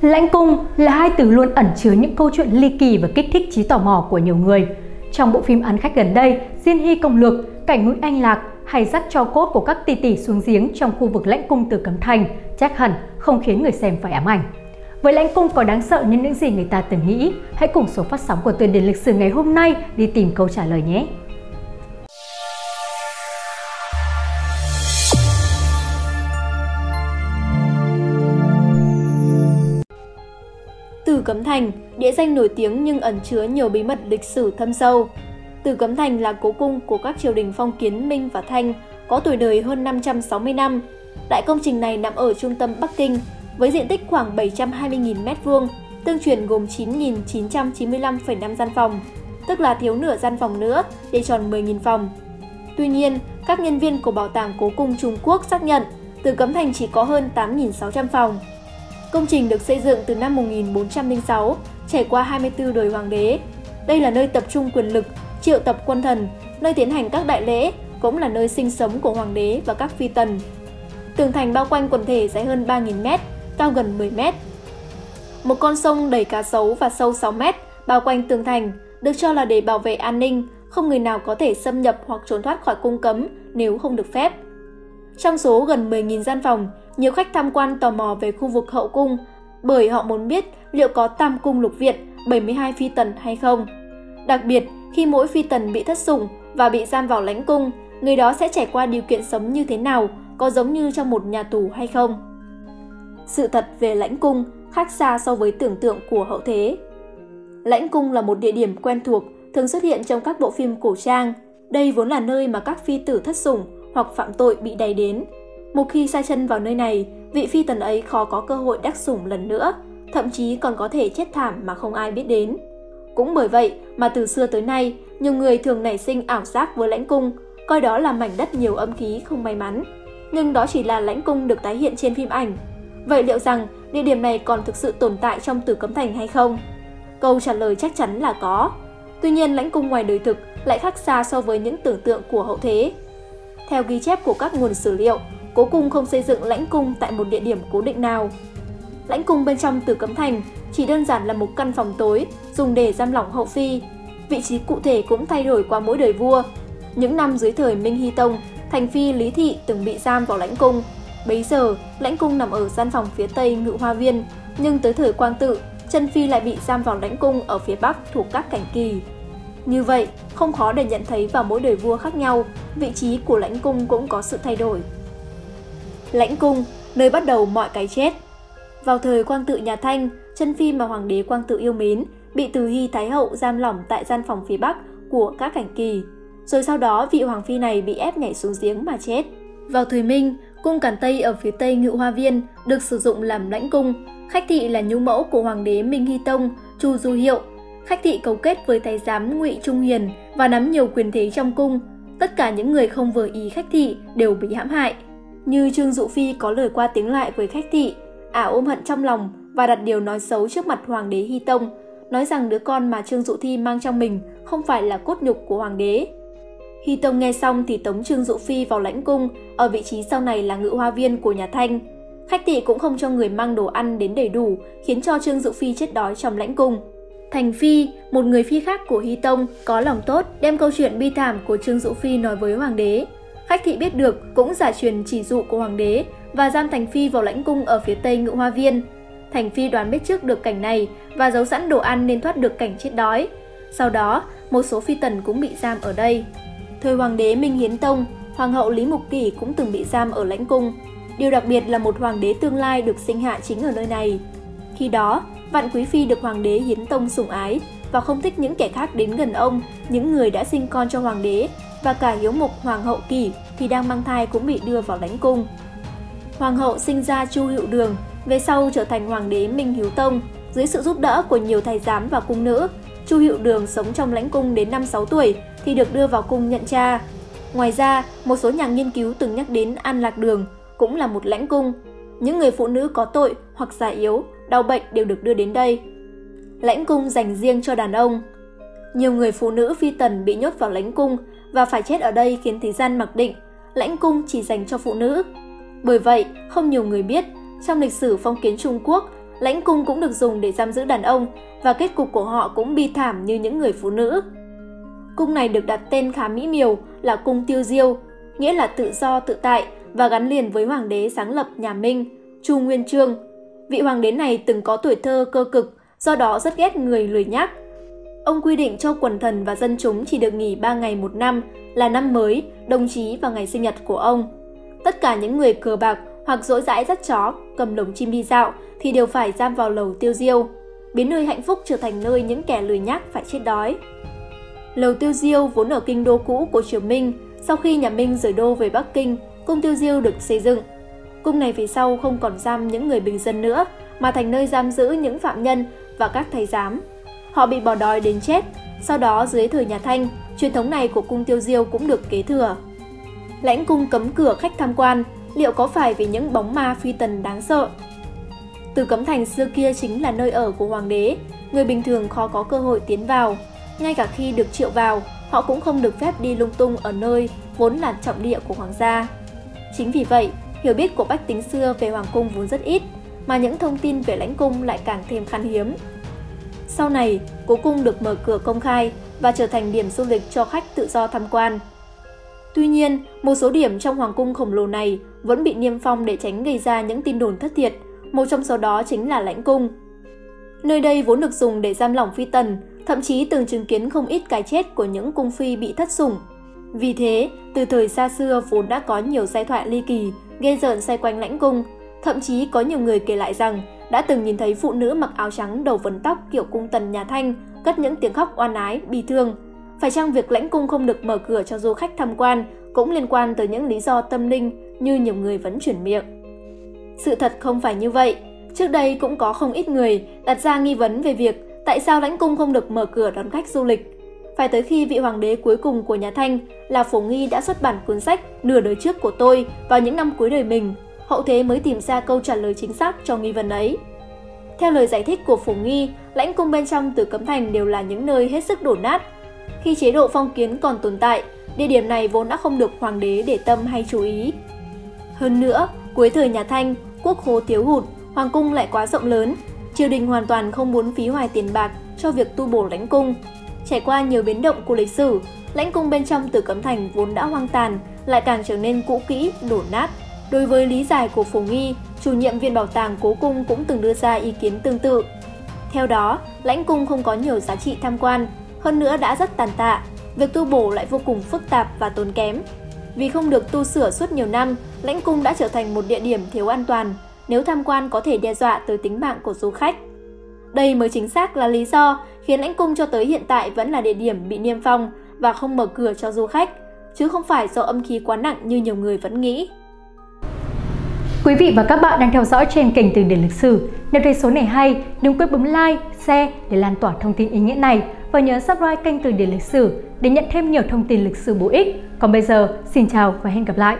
Lãnh cung là hai từ luôn ẩn chứa những câu chuyện ly kỳ và kích thích trí tò mò của nhiều người. Trong bộ phim ăn khách gần đây, Diên Hy công lược, cảnh núi Anh Lạc hay dắt cho cốt của các tỷ tỷ xuống giếng trong khu vực lãnh cung từ Cấm Thành chắc hẳn không khiến người xem phải ám ảnh. Với lãnh cung có đáng sợ như những gì người ta từng nghĩ? Hãy cùng số phát sóng của tuyên điển lịch sử ngày hôm nay đi tìm câu trả lời nhé! Thành, địa danh nổi tiếng nhưng ẩn chứa nhiều bí mật lịch sử thâm sâu. Tử Cấm Thành là cố cung của các triều đình phong kiến Minh và Thanh, có tuổi đời hơn 560 năm. Đại công trình này nằm ở trung tâm Bắc Kinh, với diện tích khoảng 720.000 m2, tương truyền gồm 9.995,5 gian phòng, tức là thiếu nửa gian phòng nữa để tròn 10.000 phòng. Tuy nhiên, các nhân viên của Bảo tàng Cố cung Trung Quốc xác nhận Tử Cấm Thành chỉ có hơn 8.600 phòng. Công trình được xây dựng từ năm 1406, trải qua 24 đời hoàng đế. Đây là nơi tập trung quyền lực, triệu tập quân thần, nơi tiến hành các đại lễ, cũng là nơi sinh sống của hoàng đế và các phi tần. Tường thành bao quanh quần thể dài hơn 3.000 m, cao gần 10 m. Một con sông đầy cá sấu và sâu 6 m bao quanh tường thành, được cho là để bảo vệ an ninh, không người nào có thể xâm nhập hoặc trốn thoát khỏi cung cấm nếu không được phép. Trong số gần 10.000 gian phòng, nhiều khách tham quan tò mò về khu vực hậu cung bởi họ muốn biết liệu có tam cung lục viện 72 phi tần hay không. Đặc biệt, khi mỗi phi tần bị thất sủng và bị giam vào lãnh cung, người đó sẽ trải qua điều kiện sống như thế nào, có giống như trong một nhà tù hay không. Sự thật về lãnh cung khác xa so với tưởng tượng của hậu thế. Lãnh cung là một địa điểm quen thuộc, thường xuất hiện trong các bộ phim cổ trang. Đây vốn là nơi mà các phi tử thất sủng hoặc phạm tội bị đày đến. Một khi sai chân vào nơi này, vị phi tần ấy khó có cơ hội đắc sủng lần nữa, thậm chí còn có thể chết thảm mà không ai biết đến. Cũng bởi vậy mà từ xưa tới nay, nhiều người thường nảy sinh ảo giác với lãnh cung, coi đó là mảnh đất nhiều âm khí không may mắn. Nhưng đó chỉ là lãnh cung được tái hiện trên phim ảnh. Vậy liệu rằng địa điểm này còn thực sự tồn tại trong Tử Cấm Thành hay không? Câu trả lời chắc chắn là có. Tuy nhiên lãnh cung ngoài đời thực lại khác xa so với những tưởng tượng của hậu thế. Theo ghi chép của các nguồn sử liệu, cố cung không xây dựng lãnh cung tại một địa điểm cố định nào. Lãnh cung bên trong Tử Cấm Thành chỉ đơn giản là một căn phòng tối dùng để giam lỏng hậu phi. Vị trí cụ thể cũng thay đổi qua mỗi đời vua. Những năm dưới thời Minh Hy Tông, Thành Phi Lý Thị từng bị giam vào lãnh cung. Bấy giờ, lãnh cung nằm ở gian phòng phía tây Ngự Hoa Viên, nhưng tới thời Quang Tự, Chân Phi lại bị giam vào lãnh cung ở phía bắc thuộc các cảnh kỳ. Như vậy, không khó để nhận thấy vào mỗi đời vua khác nhau, vị trí của lãnh cung cũng có sự thay đổi. Lãnh cung, nơi bắt đầu mọi cái chết. Vào thời quang tự nhà Thanh, chân phi mà hoàng đế quang tự yêu mến, bị từ hy thái hậu giam lỏng tại gian phòng phía bắc của các cảnh kỳ. Rồi sau đó vị hoàng phi này bị ép nhảy xuống giếng mà chết. Vào thời Minh, cung Cản Tây ở phía tây Ngự Hoa Viên được sử dụng làm lãnh cung. Khách thị là nhũ mẫu của hoàng đế Minh Hy Tông, Chu Du Hiệu. Khách thị cấu kết với thái giám Ngụy Trung Hiền và nắm nhiều quyền thế trong cung. Tất cả những người không vừa ý khách thị đều bị hãm hại. Như Trương Dụ Phi có lời qua tiếng lại với khách thị, ả ôm hận trong lòng và đặt điều nói xấu trước mặt Hoàng đế Hy Tông, nói rằng đứa con mà Trương Dụ Thi mang trong mình không phải là cốt nhục của Hoàng đế. Hy Tông nghe xong thì tống Trương Dụ Phi vào lãnh cung, ở vị trí sau này là ngự hoa viên của nhà Thanh. Khách thị cũng không cho người mang đồ ăn đến đầy đủ, khiến cho Trương Dụ Phi chết đói trong lãnh cung. Thành Phi, một người phi khác của Hy Tông, có lòng tốt, đem câu chuyện bi thảm của Trương Dụ Phi nói với Hoàng đế. Hách thị biết được cũng giả truyền chỉ dụ của hoàng đế và giam Thành Phi vào lãnh cung ở phía tây ngự hoa viên. Thành Phi đoán biết trước được cảnh này và giấu sẵn đồ ăn nên thoát được cảnh chết đói. Sau đó, một số phi tần cũng bị giam ở đây. Thời hoàng đế Minh Hiến Tông, hoàng hậu Lý Mục Kỷ cũng từng bị giam ở lãnh cung. Điều đặc biệt là một hoàng đế tương lai được sinh hạ chính ở nơi này. Khi đó, Vạn Quý Phi được hoàng đế Hiến Tông sủng ái và không thích những kẻ khác đến gần ông, những người đã sinh con cho hoàng đế và cả hiếu mục Hoàng hậu Kỳ thì đang mang thai cũng bị đưa vào lãnh cung. Hoàng hậu sinh ra Chu Hữu Đường, về sau trở thành hoàng đế Minh Hiếu Tông. Dưới sự giúp đỡ của nhiều thái giám và cung nữ, Chu Hữu Đường sống trong lãnh cung đến năm 6 tuổi thì được đưa vào cung nhận cha. Ngoài ra, một số nhà nghiên cứu từng nhắc đến An Lạc Đường cũng là một lãnh cung. Những người phụ nữ có tội hoặc già yếu, đau bệnh đều được đưa đến đây. Lãnh cung dành riêng cho đàn ông. Nhiều người phụ nữ phi tần bị nhốt vào lãnh cung và phải chết ở đây khiến thế gian mặc định lãnh cung chỉ dành cho phụ nữ. Bởi vậy, không nhiều người biết, trong lịch sử phong kiến Trung Quốc, lãnh cung cũng được dùng để giam giữ đàn ông và kết cục của họ cũng bi thảm như những người phụ nữ. Cung này được đặt tên khá mỹ miều là cung tiêu diêu, nghĩa là tự do tự tại và gắn liền với hoàng đế sáng lập nhà Minh, Chu Nguyên Chương. Vị hoàng đế này từng có tuổi thơ cơ cực, do đó rất ghét người lười nhác. Ông quy định cho quần thần và dân chúng chỉ được nghỉ 3 ngày một năm là năm mới, đồng chí và ngày sinh nhật của ông. Tất cả những người cờ bạc hoặc dỗi dãi dắt chó, cầm lồng chim đi dạo thì đều phải giam vào lầu tiêu diêu, biến nơi hạnh phúc trở thành nơi những kẻ lười nhác phải chết đói. Lầu Tiêu Diêu vốn ở kinh đô cũ của triều Minh, sau khi nhà Minh rời đô về Bắc Kinh, cung Tiêu Diêu được xây dựng. Cung này về sau không còn giam những người bình dân nữa, mà thành nơi giam giữ những phạm nhân và các thầy giám. Họ bị bỏ đói đến chết, sau đó dưới thời nhà Thanh, truyền thống này của cung Tiêu Diêu cũng được kế thừa. Lãnh cung cấm cửa khách tham quan, liệu có phải vì những bóng ma phi tần đáng sợ? Từ Cấm Thành xưa kia chính là nơi ở của hoàng đế, người bình thường khó có cơ hội tiến vào. Ngay cả khi được triệu vào, họ cũng không được phép đi lung tung ở nơi vốn là trọng địa của hoàng gia. Chính vì vậy, hiểu biết của bách tính xưa về hoàng cung vốn rất ít, mà những thông tin về lãnh cung lại càng thêm khan hiếm. Sau này, cố cung được mở cửa công khai và trở thành điểm du lịch cho khách tự do tham quan. Tuy nhiên, một số điểm trong hoàng cung khổng lồ này vẫn bị niêm phong để tránh gây ra những tin đồn thất thiệt, một trong số đó chính là lãnh cung. Nơi đây vốn được dùng để giam lỏng phi tần, thậm chí từng chứng kiến không ít cái chết của những cung phi bị thất sủng. Vì thế, từ thời xa xưa vốn đã có nhiều giai thoại ly kỳ, ghê rợn xoay quanh lãnh cung. Thậm chí có nhiều người kể lại rằng đã từng nhìn thấy phụ nữ mặc áo trắng đầu vấn tóc kiểu cung tần nhà Thanh cất những tiếng khóc oan ái, bi thương. Phải chăng việc lãnh cung không được mở cửa cho du khách tham quan cũng liên quan tới những lý do tâm linh như nhiều người vẫn chuyển miệng? Sự thật không phải như vậy. Trước đây cũng có không ít người đặt ra nghi vấn về việc tại sao lãnh cung không được mở cửa đón khách du lịch. Phải tới khi vị hoàng đế cuối cùng của nhà Thanh là Phổ Nghi đã xuất bản cuốn sách Nửa đời trước của tôi vào những năm cuối đời mình, hậu thế mới tìm ra câu trả lời chính xác cho nghi vấn ấy. Theo lời giải thích của Phổ Nghi, lãnh cung bên trong từ Cấm Thành đều là những nơi hết sức đổ nát. Khi chế độ phong kiến còn tồn tại, địa điểm này vốn đã không được hoàng đế để tâm hay chú ý. Hơn nữa, cuối thời nhà Thanh, quốc khố thiếu hụt, hoàng cung lại quá rộng lớn, triều đình hoàn toàn không muốn phí hoài tiền bạc cho việc tu bổ lãnh cung. Trải qua nhiều biến động của lịch sử, lãnh cung bên trong Tử Cấm Thành vốn đã hoang tàn, lại càng trở nên cũ kỹ, đổ nát. Đối với lý giải của Phổ Nghi, chủ nhiệm viện bảo tàng Cố Cung cũng từng đưa ra ý kiến tương tự. Theo đó, lãnh cung không có nhiều giá trị tham quan, hơn nữa đã rất tàn tạ, việc tu bổ lại vô cùng phức tạp và tốn kém. Vì không được tu sửa suốt nhiều năm, lãnh cung đã trở thành một địa điểm thiếu an toàn, nếu tham quan có thể đe dọa tới tính mạng của du khách. Đây mới chính xác là lý do khiến lãnh cung cho tới hiện tại vẫn là địa điểm bị niêm phong và không mở cửa cho du khách, chứ không phải do âm khí quá nặng như nhiều người vẫn nghĩ. Quý vị và các bạn đang theo dõi trên kênh Từ điển lịch sử. Nếu thấy số này hay, đừng quên bấm like, share để lan tỏa thông tin ý nghĩa này và nhớ subscribe kênh Từ điển lịch sử để nhận thêm nhiều thông tin lịch sử bổ ích. Còn bây giờ, xin chào và hẹn gặp lại!